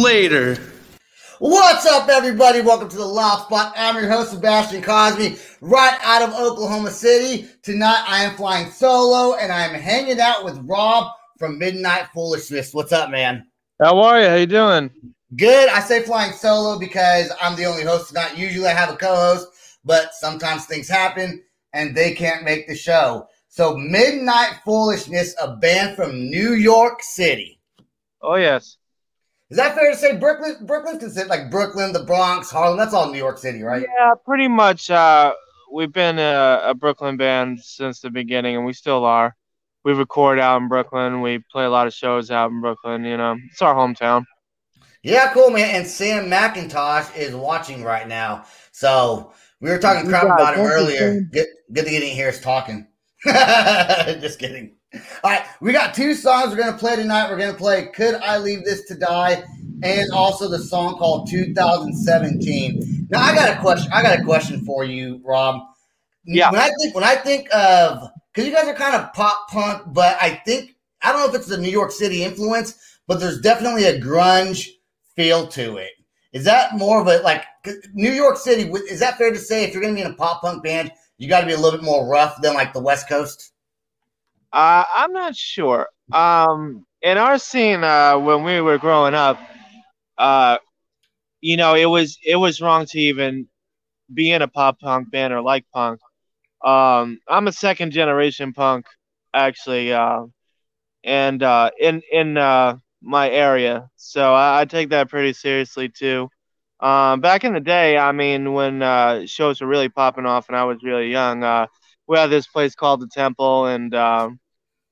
Later. What's up, everybody? Welcome to the Loud Spot. I'm your host, Sebastian Cosby, right out of Oklahoma City. Tonight, I am flying solo, and I'm hanging out with Rob from Midnight Foolishness. What's up, man? How are you? How you doing? Good. I say flying solo because I'm the only host tonight. Usually, I have a co-host, but sometimes things happen, and they can't make the show. So, Midnight Foolishness, a band from New York City. Oh yes. Is that fair to say? Brooklyn, Brooklyn's considered like Brooklyn, the Bronx, Harlem. That's all New York City, right? Yeah, pretty much. Uh, we've been a, a Brooklyn band since the beginning, and we still are. We record out in Brooklyn. We play a lot of shows out in Brooklyn. You know, it's our hometown. Yeah, cool, man. And Sam McIntosh is watching right now. So we were talking crap about him earlier. Good, good to get in here. here is talking. Just kidding. All right, we got two songs we're gonna play tonight. We're gonna play "Could I Leave This to Die" and also the song called "2017." Now, I got a question. I got a question for you, Rob. Yeah. When I think when I think of because you guys are kind of pop punk, but I think I don't know if it's the New York City influence, but there's definitely a grunge feel to it. Is that more of a like New York City? Is that fair to say? If you're going to be in a pop punk band, you got to be a little bit more rough than like the West Coast. Uh, I'm not sure. Um, in our scene, uh, when we were growing up, uh, you know, it was it was wrong to even be in a pop punk band or like punk. Um, I'm a second generation punk, actually, uh, and uh, in in uh, my area, so I, I take that pretty seriously too. Um, back in the day, I mean, when uh, shows were really popping off and I was really young, uh, we had this place called the Temple, and um,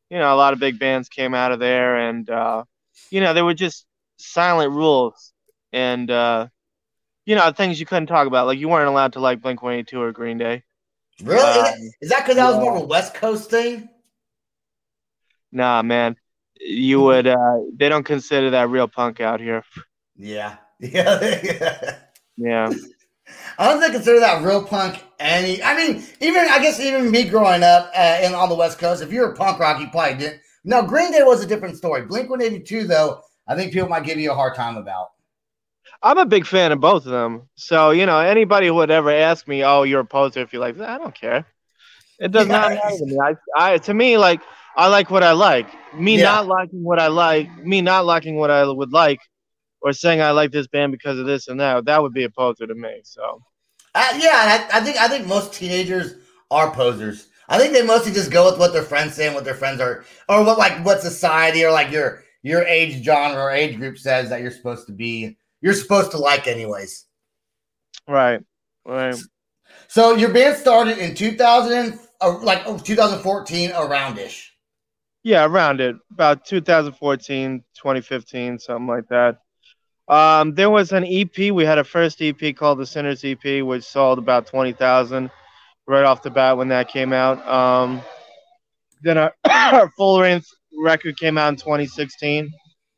you know, a lot of big bands came out of there, and uh, you know, there were just silent rules, and uh, you know, things you couldn't talk about, like you weren't allowed to like Blink One Eighty Two or Green Day. Really? Um, is that because that was more of a West Coast thing? Nah, man, you would. Uh, they don't consider that real punk out here. Yeah, yeah. Yeah, I don't think consider that real punk any. I mean, even I guess even me growing up uh, in on the West Coast, if you're a punk rock, you probably didn't. Now, Green Day was a different story. Blink One Eighty Two, though, I think people might give you a hard time about. I'm a big fan of both of them. So you know, anybody who would ever ask me, "Oh, you're a poser," if you like, that. I don't care. It does not matter to me. I, I, to me, like I like what I like. Me Yeah. not liking what I like, me not liking what I would like, or saying I like this band because of this and that, that would be a poser to me. So Uh, yeah, I, I think I think most teenagers are posers. I think they mostly just go with what their friends say and what their friends are, or what like what society or like your your age genre or age group says that you're supposed to be. You're supposed to like, anyways. right, right. So your band started in 2000, uh, like oh, 2014, aroundish. Yeah, around it, about 2014, 2015, something like that. Um, there was an EP. We had a first EP called the Sinners EP, which sold about 20,000 right off the bat when that came out. Um, then our, our full length record came out in 2016.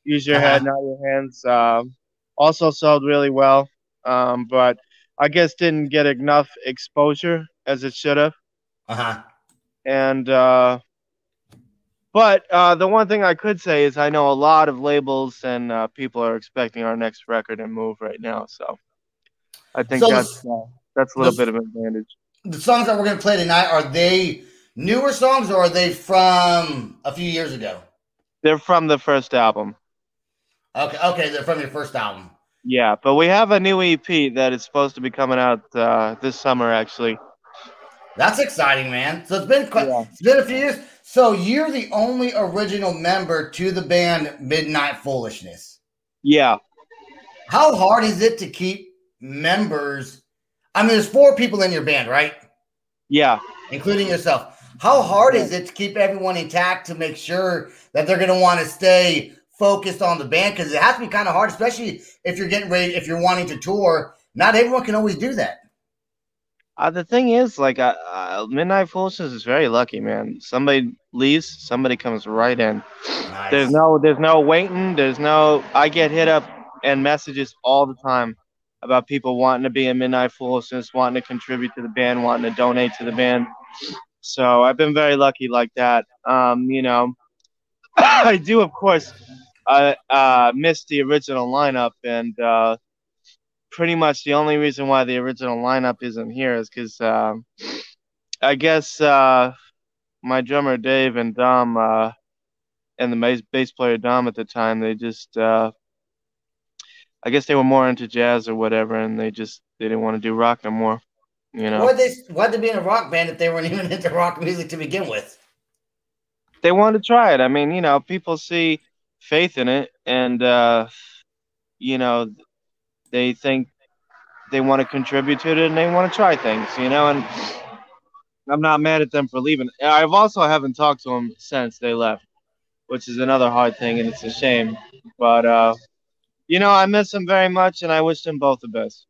Use Your Head, Uh-huh. Not Your Hands. Um, also sold really well, um, but I guess didn't get enough exposure as it should have. Uh huh. And uh, but uh, the one thing I could say is I know a lot of labels and uh, people are expecting our next record and move right now. So I think So that's uh, that's a little the- bit of an advantage. The songs that we're gonna play tonight are they newer songs or are they from a few years ago? They're from the first album. Okay, okay, they're from your first album. Yeah, but we have a new EP that is supposed to be coming out uh, this summer, actually. That's exciting, man. So it's been quite, Yeah. it's been a few years. So you're the only original member to the band Midnight Foolishness. Yeah, How hard is it to keep members? I mean, there's four people in your band, right? yeah. Including yourself. How hard is it to keep everyone intact to make sure that they're going to want to stay focused on the band? Because it has to be kind of hard, especially if you're getting ready, if you're wanting to tour. Not everyone can always do that. Uh, the thing is, like, uh, uh, Midnight Foolishness is very lucky, man. Somebody leaves, somebody comes right in. Nice. There's no, there's no waiting. There's no. I get hit up and messages all the time about people wanting to be in Midnight Foolishness, wanting to contribute to the band, wanting to donate to the band. So I've been very lucky like that. Um, you know, I do, of course, uh, uh, miss the original lineup, and uh, pretty much the only reason why the original lineup isn't here is because um, I guess uh, my drummer Dave and Dom uh, and the bass, bass player Dom at the time, they just, uh, I guess they were more into jazz or whatever, and they just they didn't want to do rock no more. You know, Why'd they why'd they be in a rock band if they weren't even into rock music to begin with? they wanted to try it. I mean, you know, people see faith in it, and uh, you know, they think they want to contribute to it, and they want to try things. You know, and I'm not mad at them for leaving. I've also haven't talked to them since they left, which is another hard thing, and it's a shame. But uh, you know, I miss them very much, and I wish them both the best.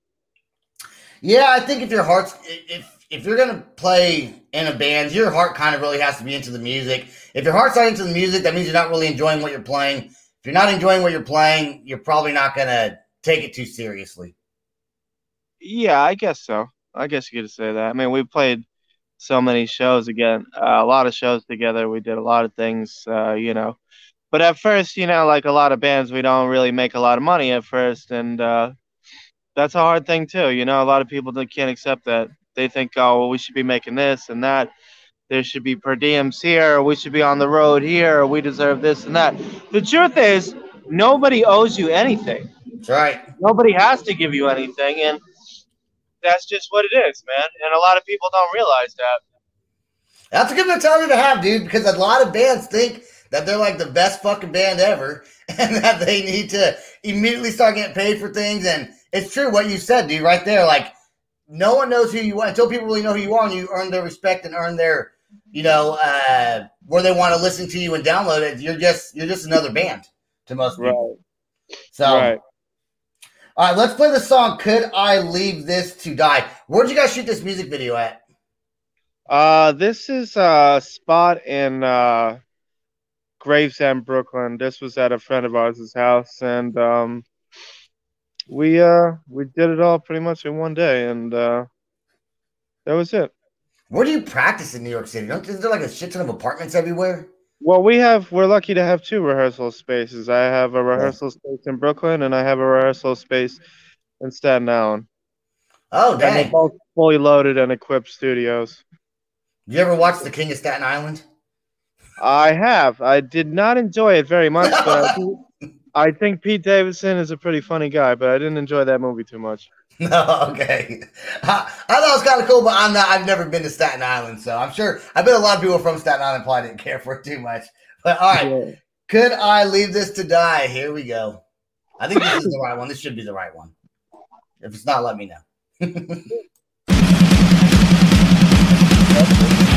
Yeah, I think if your heart's if if you're gonna play in a band, your heart kind of really has to be into the music. If your heart's not into the music, that means you're not really enjoying what you're playing. If you're not enjoying what you're playing, you're probably not gonna take it too seriously. Yeah, I guess so. I guess you could say that. I mean, we played so many shows again, uh, a lot of shows together. We did a lot of things, uh, you know. But at first, you know, like a lot of bands, we don't really make a lot of money at first, and uh, that's a hard thing too. You know, a lot of people can't accept that. They think, oh, well, we should be making this and that. There should be per diems here. Or we should be on the road here. Or we deserve this and that. The truth is, nobody owes you anything That's right. nobody has to give you anything and that's just what it is man and a lot of people don't realize that That's a good mentality to have, dude, because a lot of bands think that they're like the best fucking band ever and that they need to immediately start getting paid for things. And it's true what you said, dude, right there. Like, no one knows who you are until people really know who you are and you earn their respect and earn their, you know, uh, where they want to listen to you and download it. You're just, you're just another band to most people. So, right all right, let's play the song Could I Leave This to Die? Where'd you guys shoot this music video at? uh this is a spot in uh gravesend brooklyn this was at a friend of ours' house and um we uh we did it all pretty much in one day and uh that was it Where do you practice in New York City? Don't is there like a shit ton of apartments everywhere? Well we have we're lucky to have two rehearsal spaces i have a rehearsal space in brooklyn and i have a rehearsal space in staten island Oh, dang! And they're both fully loaded and equipped studios. You ever watch The King of Staten Island? I have. I did not enjoy it very much, but I, do- I think Pete Davidson is a pretty funny guy, but I didn't enjoy that movie too much. No, okay. I, I thought it was kind of cool, but I'm not. I've never been to Staten Island, so I'm sure. I bet a lot of people from Staten Island probably didn't care for it too much. But all right, Yeah. could I leave this to die? Here we go. I think this is the right one. This should be the right one. If it's not, let me know.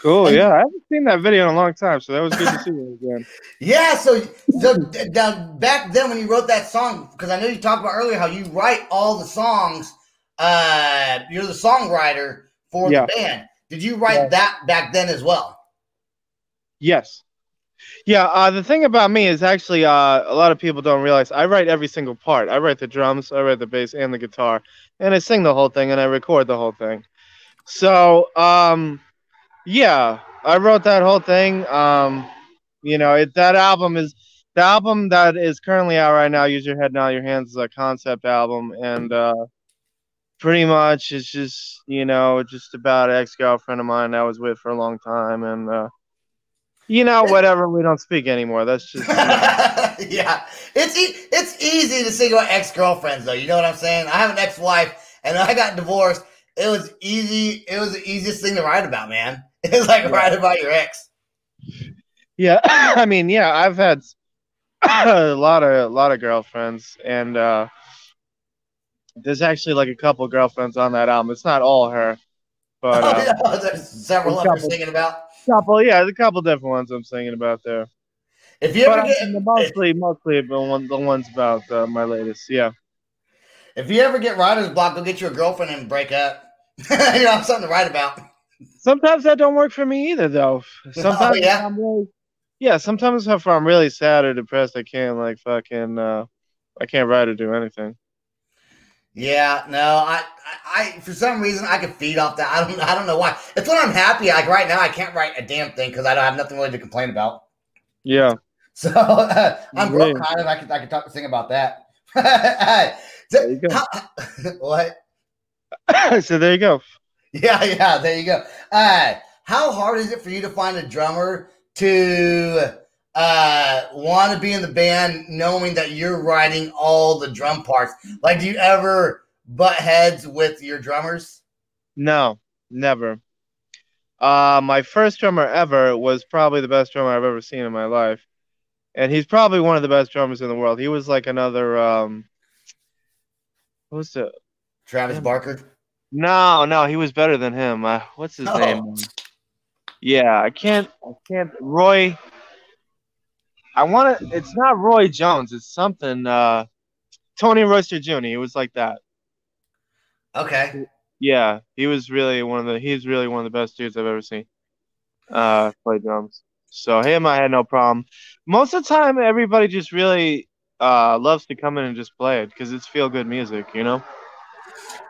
Cool. And- Yeah, I haven't seen that video in a long time, so that was good to see you again. Yeah, so, so back then when you wrote that song, because I know you talked about earlier how you write all the songs. Uh, you're the songwriter for Yeah. the band. Did you write Yeah. that back then as well? Yes. Yeah, uh, the thing about me is actually uh, a lot of people don't realize I write every single part. I write the drums, I write the bass and the guitar, and I sing the whole thing and I record the whole thing. So, um, yeah, I wrote that whole thing. Um, you know, it, that album is the album that is currently out right now. Use your head, not your hands is a concept album, and uh, pretty much it's just you know just about ex girlfriend of mine I was with for a long time, and uh, you know whatever we don't speak anymore. That's just yeah, it's e- it's easy to sing about ex girlfriends though. You know what I'm saying? I have an ex wife, and I got divorced. It was easy. It was the easiest thing to write about, man. It's like Yeah. write about your ex. yeah. I mean, yeah, I've had a lot of a lot of girlfriends, and uh, there's actually like a couple girlfriends on that album. It's not all her, but Oh, uh, yeah, there's several of them couple. singing about. couple, yeah, there's a couple different ones I'm singing about there. If you But ever I get mean, mostly, mostly the one, the ones about uh, my latest. Yeah. if you ever get writer's block, go get you a girlfriend and break up. you know, something to write about. Sometimes that don't work for me either, though. Sometimes Oh, yeah? I'm really, yeah. Sometimes if I'm really sad or depressed, I can't like fucking, uh, I can't write or do anything. Yeah, no, I, I, I, for some reason, I could feed off that. I don't, I don't know why. It's when I'm happy. Like right now, I can't write a damn thing because I don't have nothing really to complain about. Yeah. So uh, I'm Right. kind of. I could, I could talk, sing about that. So, There you go. how- what? so there you go. Yeah, yeah. There you go. Uh, how hard is it for you to find a drummer to uh, want to be in the band, knowing that you're writing all the drum parts? Like, do you ever butt heads with your drummers? No, never. Uh, my first drummer ever was probably the best drummer I've ever seen in my life, and he's probably one of the best drummers in the world. He was like another um, who's the? Travis Barker. No, no, he was better than him. Uh, what's his Oh. name? Yeah, I can't, I can't. Roy. I want to. It's not Roy Jones. It's something. Uh, Tony Royster Jr. He was like that. Okay. Yeah, he was really one of the. He's really one of the best dudes I've ever seen. Uh, play drums. So him, I had no problem. Most of the time, everybody just really uh loves to come in and just play it because it's feel good music, you know.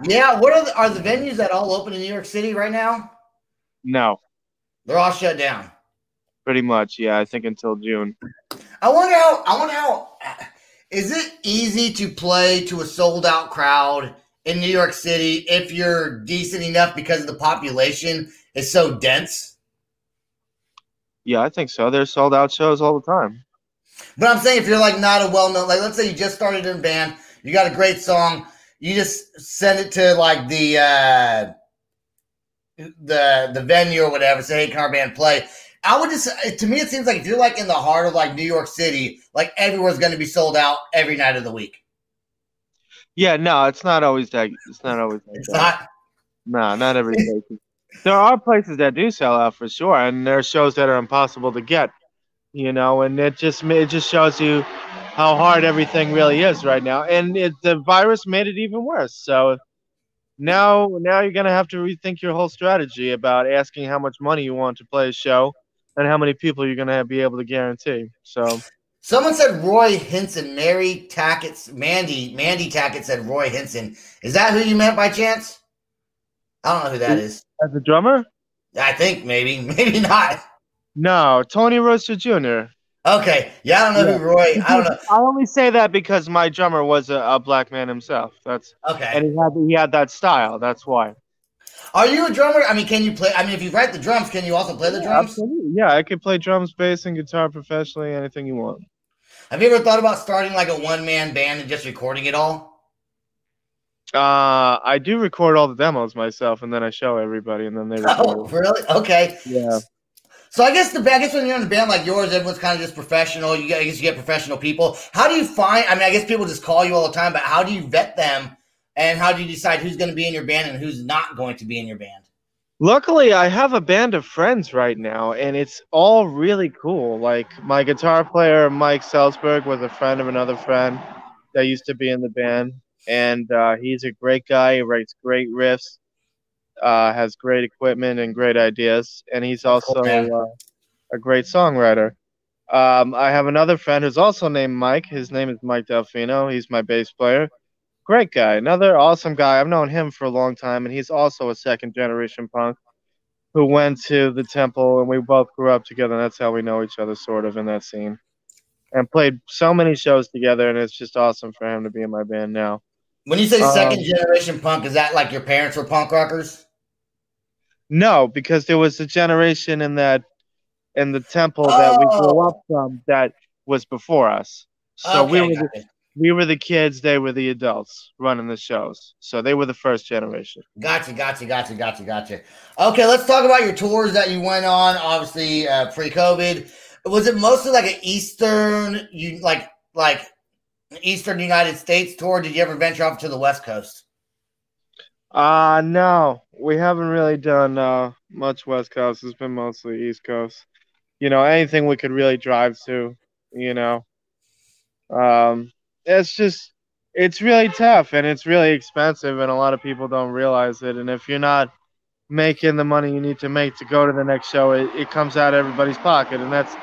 Yeah. What are the, are the venues that all open in New York City right now? No, They're all shut down. pretty much. Yeah, I think until June. I wonder how. I wonder how. Is it easy to play to a sold out crowd in New York City if you're decent enough because the population is so dense? Yeah, I think so. There's sold out shows all the time. But I'm saying if you're like not a well known, like let's say you just started in a band, you got a great song, you just send it to like the uh the the venue or whatever, say, hey, can our band play? I would just to me it seems like if you're like in the heart of like New York City, like everywhere's gonna be sold out every night of the week. Yeah, no, it's not always that. It's not always like It's that. not No, not every place. there are places that do sell out for sure, and there are shows that are impossible to get. You know, and it just it just shows you how hard everything really is right now, and it, the virus made it even worse. So now now you're gonna have to rethink your whole strategy about asking how much money you want to play a show and how many people you're gonna be able to guarantee. So Someone said Roy Hinson. Mary Tackett, Mandy, Mandy Tackett said Roy Hinson. Is that who you meant by chance? I don't know who that is. as a drummer, I think maybe, maybe not. No, Tony Royster Jr. Okay, yeah, I don't know who Roy. I don't know. I only say that because my drummer was a, a black man himself. That's Okay, and he had he had that style. That's why. are you a drummer? I mean, can you play? I mean, if you write the drums, can you also play the drums? Absolutely. Yeah, I can play drums, bass, and guitar professionally. Anything you want. Have you ever thought about starting like a one man band and just recording it all? Uh, I do record all the demos myself, and then I show everybody, and then they Oh, record. really? Okay. Yeah. So I guess the I guess when you're in a band like yours, everyone's kind of just professional. You guess you get professional people. How do you find? I mean, I guess people just call you all the time, but how do you vet them? And how do you decide who's going to be in your band and who's not going to be in your band? Luckily, I have a band of friends right now, and it's all really cool. Like my guitar player, Mike Salzberg, was a friend of another friend that used to be in the band, and uh, he's a great guy. He writes great riffs, uh, has great equipment and great ideas, and he's also uh, a great songwriter. Um, I have another friend who's also named Mike. His name is Mike Delfino. He's my bass player. Great guy, another awesome guy. I've known him for a long time, and he's also a second generation punk who went to the temple, and we both grew up together. And that's how we know each other, sort of, in that scene. And played so many shows together, and it's just awesome for him to be in my band now. When you say Um, second generation punk, is that like your parents were punk rockers? No, because there was a generation in that in the temple that we grew Oh. up from that was before us. So we Okay, were the, we were the kids, they were the adults running the shows. So they were the first generation. Gotcha, gotcha, gotcha, gotcha, gotcha. Okay, let's talk about your tours that you went on. Obviously, uh, pre-COVID, was it mostly like an Eastern, you like like Eastern United States tour? Did you ever venture off to the West Coast? Uh no, we haven't really done uh much West Coast. It's been mostly East Coast. You know, anything we could really drive to, you know. Um it's just it's really tough and it's really expensive and a lot of people don't realize it and if you're not making the money you need to make to go to the next show, it, it comes out of everybody's pocket and that's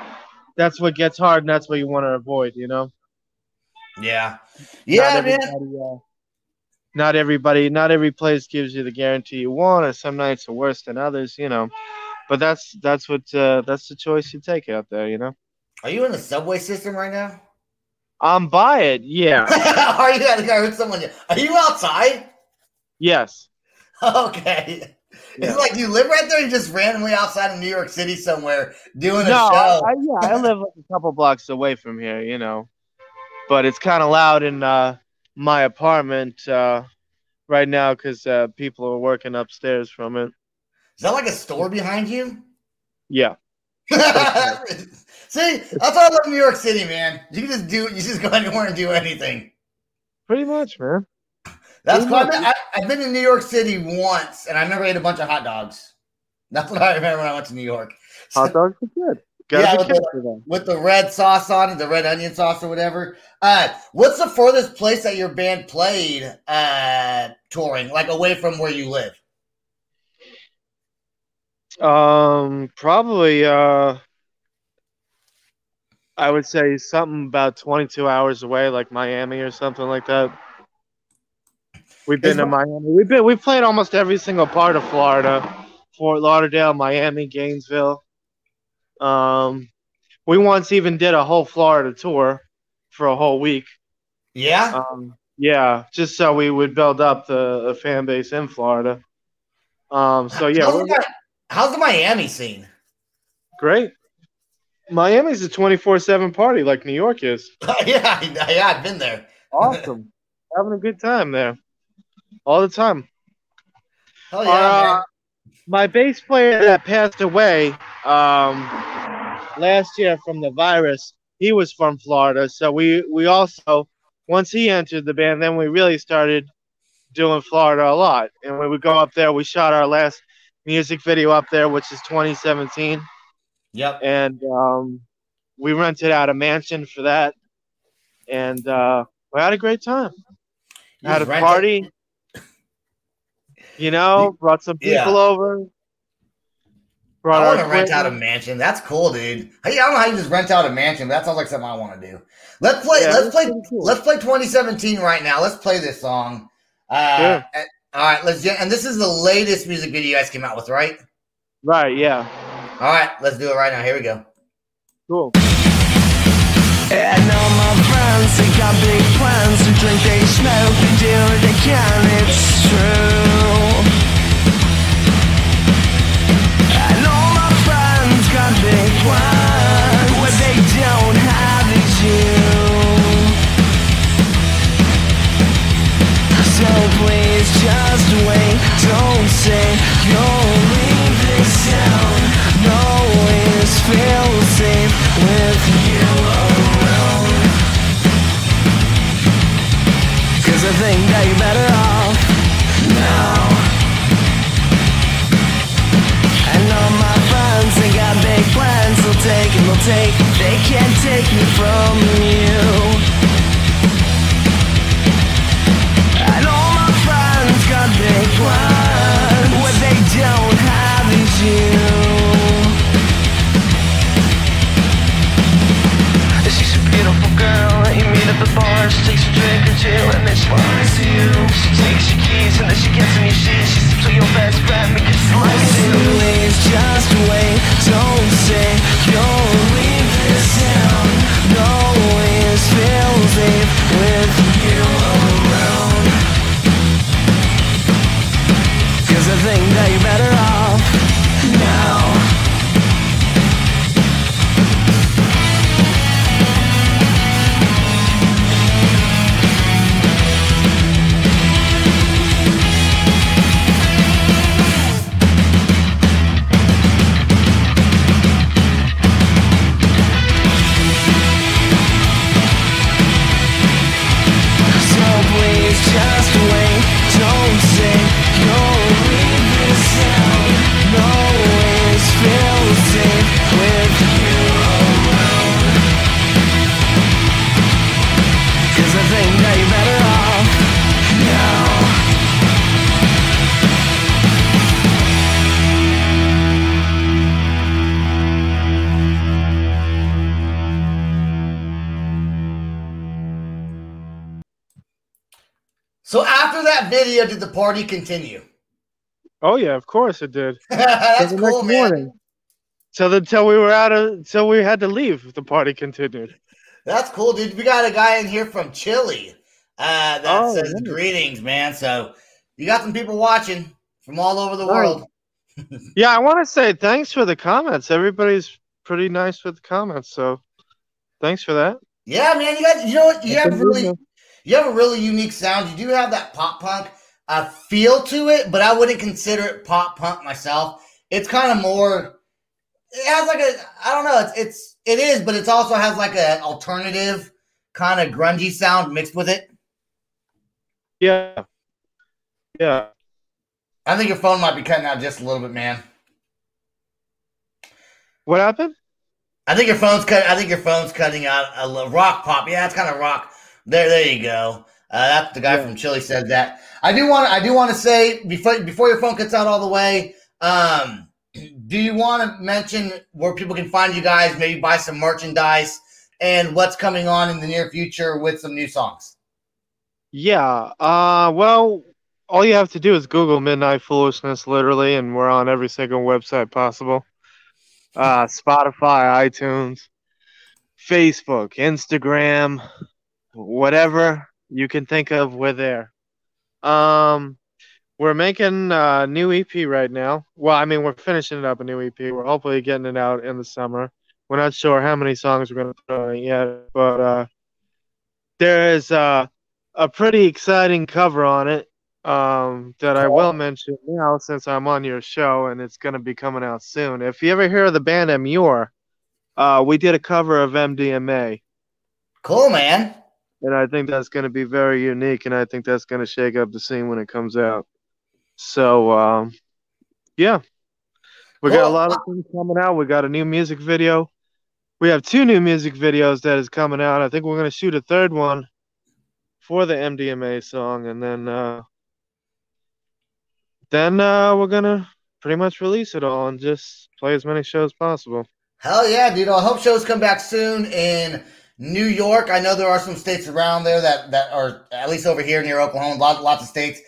that's what gets hard and that's what you want to avoid, you know. Yeah, yeah, man. uh, not everybody, not every place gives you the guarantee you want, or some nights are worse than others, you know. But that's that's what uh, that's the choice you take out there, you know. Are you in the subway system right now? I'm by it, yeah, are you? I heard someone. Are you outside? yes, Okay. Yeah. It's like you live right there. You just randomly outside of New York City somewhere doing a no, show. I, yeah, I live like a couple blocks away from here, you know, but it's kind of loud and uh, my apartment uh, right now because uh, people are working upstairs from it. Is that like a store behind you? Yeah, See, that's why I love New York City, man. You can just do, you just go anywhere and do anything. pretty much, man. That's cool. I, I've been in New York City once, and I remember I ate a bunch of hot dogs. That's what I remember when I went to New York. Hot dogs are good. Yeah, with the- with the red sauce on it, the red onion sauce or whatever. Uh, what's the furthest place that your band played uh, touring, like away from where you live? Um, probably. Uh, I would say something about 22 hours away, like Miami or something like that. We've been Is to my- Miami. We've been. We've played almost every single part of Florida, Fort Lauderdale, Miami, Gainesville. Um, we once even did a whole Florida tour for a whole week. Yeah, Um, yeah, just so we would build up the, the fan base in Florida. Um, so yeah, how's, the, how's the Miami scene? great. Miami's a 24/7 party like New York is. yeah, yeah, I've been there. Awesome. Having a good time there. All the time. Hell yeah, Uh, my bass player that passed away um, last year from the virus, he was from Florida. So we, we also, once he entered the band, then we really started doing Florida a lot. And when we go up there, we shot our last music video up there, which is 2017. Yep. And um, we rented out a mansion for that. And uh, we had a great time. You had a just rent it? party. You know, brought some people Yeah. over. Brought I want to rent out a mansion. That's cool, dude. Hey, I don't know how you just rent out a mansion, but that sounds like something I want to do. Let's play. Yeah, let's play. cool. Let's play 2017 right now. Let's play this song. Uh, Sure. and- all right, let's. And this is the latest music video you guys came out with, right? Right, yeah. All right, let's do it right now. Here we go. Cool. And all my friends, they got big plans to drink, they smoke, they do what they can, it's true. Plans, what they? Don't after that video, did the party continue? Oh yeah, of course it did. That's the cool, next man. morning. So until we were out of, until we had to leave, the party continued. That's cool, dude. We got a guy in here from Chile uh, that Oh, says nice. greetings, man. So you got some people watching from all over the Nice. world. Yeah, I want to say thanks for the comments. Everybody's pretty nice with the comments, so thanks for that. Yeah, man. You got, you know what? You That's have really, amazing. You have a really unique sound. You do have that pop punk uh, feel to it, but I wouldn't consider it pop punk myself. It's kind of more. It has like a, I don't know. It's it's it is, but it also has like an alternative kind of grungy sound mixed with it. Yeah, yeah. I think your phone might be cutting out just a little bit, man. What happened? I think your phone's cut. I think your phone's cutting out a little rock pop. Yeah, it's kind of rock. There, there you go. Uh, that's the guy Yeah. from Chile said that. I do want. I do want to say before before your phone cuts out all the way. Um, do you want to mention where people can find you guys? Maybe buy some merchandise and what's coming on in the near future with some new songs. Yeah. Uh, well, all you have to do is Google Midnight Foolishness, literally, and we're on every single website possible. Uh, Spotify, iTunes, Facebook, Instagram, whatever you can think of, we're there. Um, we're making a new EP right now. Well, I mean, we're finishing up a new EP. We're hopefully getting it out in the summer. We're not sure how many songs we're going to throw in yet, but uh, there is uh, a pretty exciting cover on it um, that I will mention now since I'm on your show and it's going to be coming out soon. If you ever hear of the band Amur, uh, we did a cover of MDMA, Cool, man. And I think that's going to be very unique, and I think that's going to shake up the scene when it comes out. So, um, yeah, we got a lot of things coming out. We got a new music video. We have two new music videos that is coming out. I think we're going to shoot a third one for the MDMA song, and then uh, then uh, we're gonna pretty much release it all and just play as many shows possible. Hell yeah, dude! I hope shows come back soon in New York. I know there are some states around there that that are at least over here near Oklahoma. Lots lots of states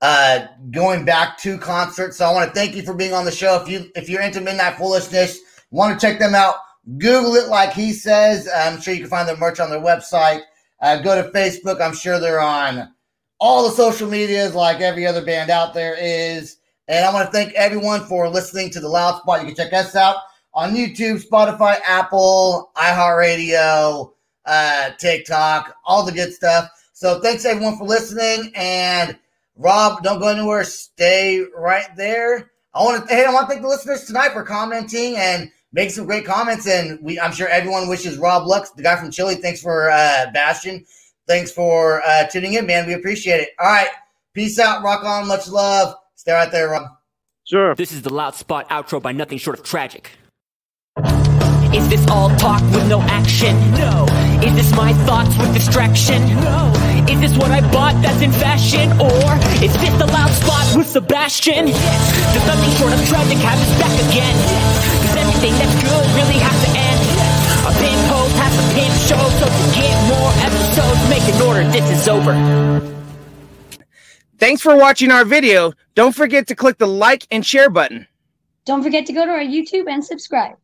uh, going back to concerts. So I want to thank you for being on the show. If you if you're into Midnight Foolishness, want to check them out, Google it like he says. I'm sure you can find their merch on their website. Uh, go to Facebook. I'm sure they're on all the social medias like every other band out there is. And I want to thank everyone for listening to the Loud Spot. You can check us out on YouTube, Spotify, Apple, iHeartRadio, uh, TikTok, all the good stuff. So thanks everyone for listening. And Rob, don't go anywhere. Stay right there. I want to hey, I want to thank the listeners tonight for commenting and making some great comments. And we, I'm sure everyone wishes Rob Lux, the guy from Chile. Thanks for uh, Bastion. Thanks for uh, tuning in, man. We appreciate it. All right, peace out. Rock on. Much love. Stay right there, Rob. Sure. This is the Loud Spot outro by nothing short of tragic. Is this all talk with no action? No. Is this my thoughts with distraction? No. Is this what I bought that's in fashion? Or is this the loud spot with Sebastian? Yes. Does nothing short of tragic have us back again? Does everything that's good really have to end? A pin post has a pin show, so to get more episodes, make an order, this is over. Thanks for watching our video. Don't forget to click the like and share button. Don't forget to go to our YouTube and subscribe.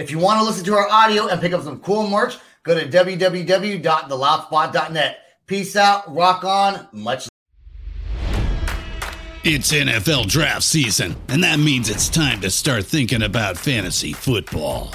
If you want to listen to our audio and pick up some cool merch, go to www.theloudspot.net. Peace out, rock on, much It's NFL draft season, and that means it's time to start thinking about fantasy football.